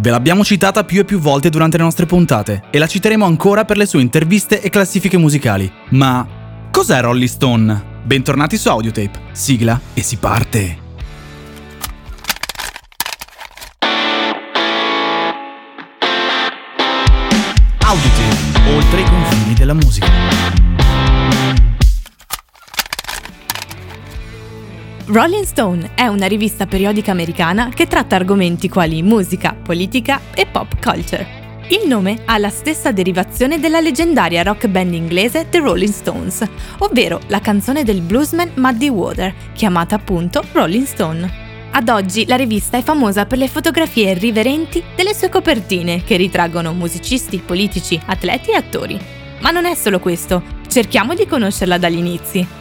Ve l'abbiamo citata più e più volte durante le nostre puntate e la citeremo ancora per le sue interviste e classifiche musicali. Ma cos'è Rolling Stone? Bentornati su Audiotape, sigla e si parte! Audiotape, oltre i confini della musica. Rolling Stone è una rivista periodica americana che tratta argomenti quali musica, politica e pop culture. Il nome ha la stessa derivazione della leggendaria rock band inglese The Rolling Stones, ovvero la canzone del bluesman Muddy Water, chiamata appunto Rolling Stone. Ad oggi la rivista è famosa per le fotografie irriverenti delle sue copertine che ritraggono musicisti, politici, atleti e attori. Ma non è solo questo, cerchiamo di conoscerla dagli inizi.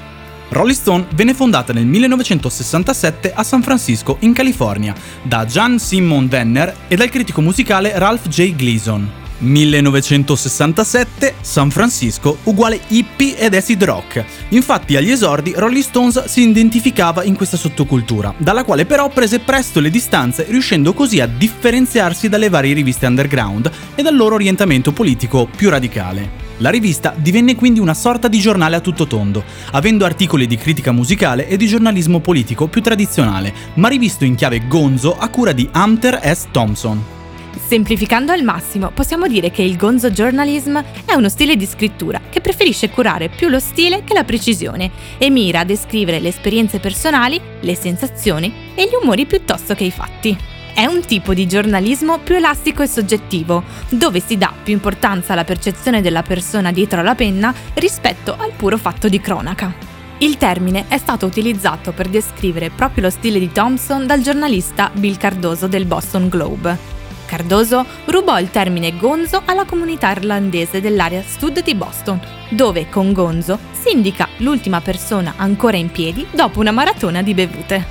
Rolling Stone venne fondata nel 1967 a San Francisco, in California, da Jan Simon Venner e dal critico musicale Ralph J. Gleason. 1967, San Francisco uguale hippie ed acid rock. Infatti agli esordi Rolling Stones si identificava in questa sottocultura, dalla quale però prese presto le distanze, riuscendo così a differenziarsi dalle varie riviste underground e dal loro orientamento politico più radicale. La rivista divenne quindi una sorta di giornale a tutto tondo, avendo articoli di critica musicale e di giornalismo politico più tradizionale, ma rivisto in chiave gonzo a cura di Hunter S. Thompson. Semplificando al massimo, possiamo dire che il gonzo journalism è uno stile di scrittura che preferisce curare più lo stile che la precisione e mira a descrivere le esperienze personali, le sensazioni e gli umori piuttosto che i fatti. È un tipo di giornalismo più elastico e soggettivo, dove si dà più importanza alla percezione della persona dietro alla penna rispetto al puro fatto di cronaca. Il termine è stato utilizzato per descrivere proprio lo stile di Thompson dal giornalista Bill Cardoso del Boston Globe. Cardoso rubò il termine gonzo alla comunità irlandese dell'area sud di Boston, dove con gonzo si indica l'ultima persona ancora in piedi dopo una maratona di bevute.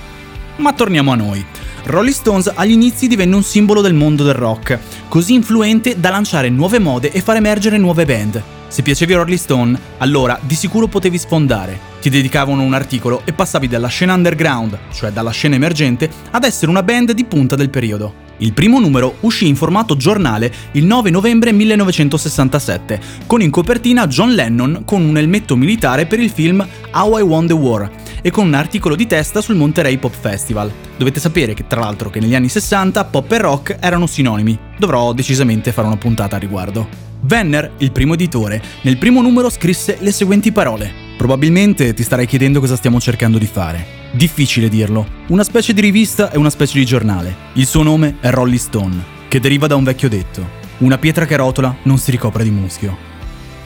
Ma torniamo a noi. Rolling Stones agli inizi divenne un simbolo del mondo del rock, così influente da lanciare nuove mode e far emergere nuove band. Se piacevi Rolling Stone, allora di sicuro potevi sfondare. Ti dedicavano un articolo e passavi dalla scena underground, cioè dalla scena emergente, ad essere una band di punta del periodo. Il primo numero uscì in formato giornale il 9 novembre 1967, con in copertina John Lennon con un elmetto militare per il film How I Won the War e con un articolo di testa sul Monterey Pop Festival. Dovete sapere che tra l'altro che negli anni 60 pop e rock erano sinonimi. Dovrò decisamente fare una puntata a riguardo. Venner, il primo editore, nel primo numero scrisse le seguenti parole. Probabilmente ti starai chiedendo cosa stiamo cercando di fare. Difficile dirlo. Una specie di rivista e una specie di giornale. Il suo nome è Rolling Stone, che deriva da un vecchio detto. Una pietra che rotola non si ricopre di muschio.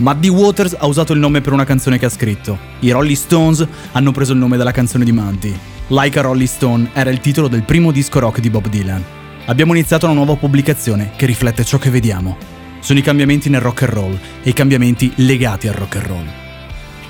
Muddy Waters ha usato il nome per una canzone che ha scritto. I Rolling Stones hanno preso il nome dalla canzone di Muddy. Like a Rolling Stone era il titolo del primo disco rock di Bob Dylan. Abbiamo iniziato una nuova pubblicazione che riflette ciò che vediamo. Sono i cambiamenti nel rock and roll e i cambiamenti legati al rock and roll.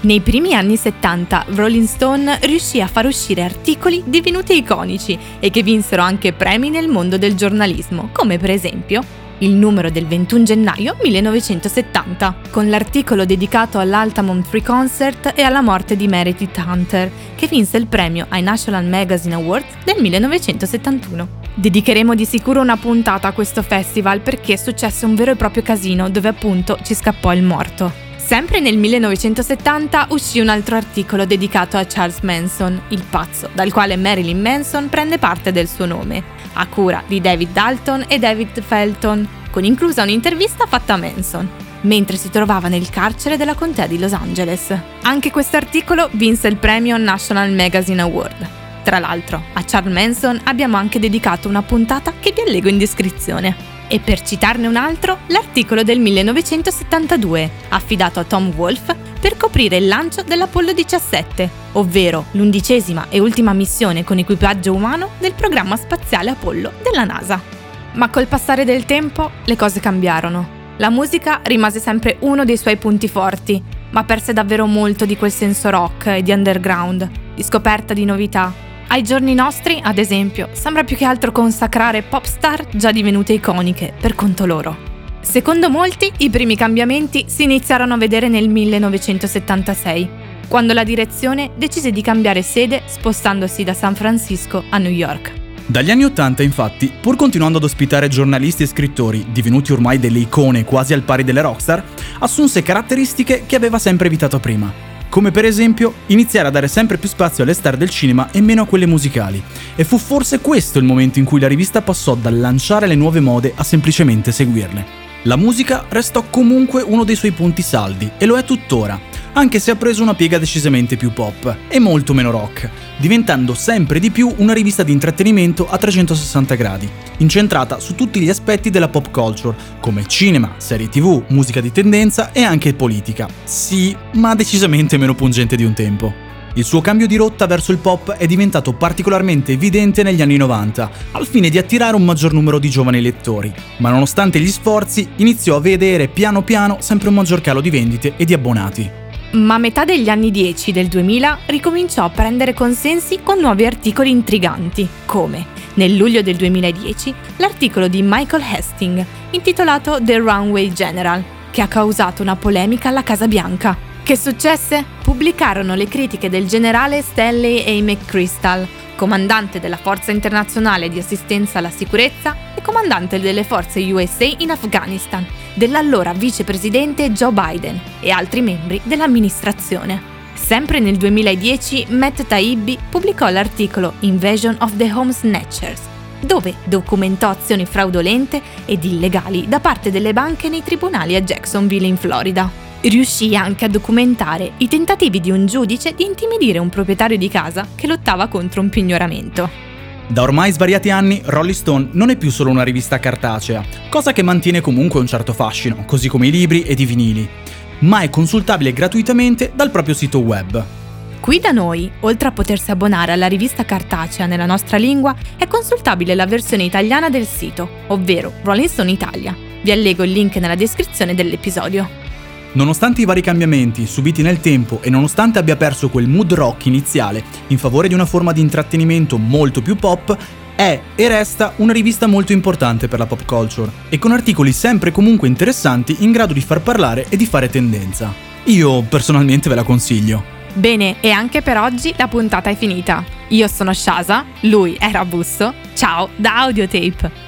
Nei primi anni 70 Rolling Stone riuscì a far uscire articoli divenuti iconici e che vinsero anche premi nel mondo del giornalismo, come per esempio il numero del 21 gennaio 1970, con l'articolo dedicato all'Altamont Free Concert e alla morte di Meredith Hunter, che vinse il premio ai National Magazine Awards del 1971. Dedicheremo di sicuro una puntata a questo festival perché è successo un vero e proprio casino dove appunto ci scappò il morto. Sempre nel 1970 uscì un altro articolo dedicato a Charles Manson, il pazzo, dal quale Marilyn Manson prende parte del suo nome, a cura di David Dalton e David Felton, con inclusa un'intervista fatta a Manson, mentre si trovava nel carcere della contea di Los Angeles. Anche questo articolo vinse il premio National Magazine Award. Tra l'altro, a Charles Manson abbiamo anche dedicato una puntata che vi allego in descrizione. E per citarne un altro, l'articolo del 1972, affidato a Tom Wolfe per coprire il lancio dell'Apollo 17, ovvero l'undicesima e ultima missione con equipaggio umano del programma spaziale Apollo della NASA. Ma col passare del tempo le cose cambiarono. La musica rimase sempre uno dei suoi punti forti, ma perse davvero molto di quel senso rock e di underground, di scoperta di novità ai giorni nostri, ad esempio, sembra più che altro consacrare pop star già divenute iconiche per conto loro. Secondo molti, i primi cambiamenti si iniziarono a vedere nel 1976, quando la direzione decise di cambiare sede spostandosi da San Francisco a New York. Dagli anni Ottanta, infatti, pur continuando ad ospitare giornalisti e scrittori, divenuti ormai delle icone quasi al pari delle rockstar, assunse caratteristiche che aveva sempre evitato prima. Come per esempio iniziare a dare sempre più spazio alle star del cinema e meno a quelle musicali. E fu forse questo il momento in cui la rivista passò dal lanciare le nuove mode a semplicemente seguirle. La musica restò comunque uno dei suoi punti saldi e lo è tuttora, anche se ha preso una piega decisamente più pop e molto meno rock, diventando sempre di più una rivista di intrattenimento a 360 gradi, incentrata su tutti gli aspetti della pop culture, come cinema, serie tv, musica di tendenza e anche politica. Sì, ma decisamente meno pungente di un tempo. Il suo cambio di rotta verso il pop è diventato particolarmente evidente negli anni 90, al fine di attirare un maggior numero di giovani lettori, ma nonostante gli sforzi iniziò a vedere piano piano sempre un maggior calo di vendite e di abbonati ma a metà degli anni 10 del 2000 ricominciò a prendere consensi con nuovi articoli intriganti, come nel luglio del 2010 l'articolo di Michael Hastings intitolato The Runway General, che ha causato una polemica alla Casa Bianca. Che successe? Pubblicarono le critiche del generale Stanley A. McChrystal, comandante della Forza Internazionale di Assistenza alla Sicurezza e comandante delle forze USA in Afghanistan, dell'allora vicepresidente Joe Biden e altri membri dell'amministrazione. Sempre nel 2010 Matt Taibbi pubblicò l'articolo Invasion of the Home Snatchers, dove documentò azioni fraudolente ed illegali da parte delle banche nei tribunali a Jacksonville in Florida. Riuscì anche a documentare i tentativi di un giudice di intimidire un proprietario di casa che lottava contro un pignoramento. Da ormai svariati anni Rolling Stone non è più solo una rivista cartacea, cosa che mantiene comunque un certo fascino, così come i libri ed i vinili, ma è consultabile gratuitamente dal proprio sito web. Qui da noi, oltre a potersi abbonare alla rivista cartacea nella nostra lingua, è consultabile la versione italiana del sito, ovvero Rolling Stone Italia. Vi allego il link nella descrizione dell'episodio. Nonostante i vari cambiamenti subiti nel tempo e nonostante abbia perso quel mood rock iniziale in favore di una forma di intrattenimento molto più pop, è e resta una rivista molto importante per la pop culture e con articoli sempre comunque interessanti in grado di far parlare e di fare tendenza. Io personalmente ve la consiglio. Bene, e anche per oggi la puntata è finita. Io sono Shasa, lui era Busso. Ciao da Audiotape.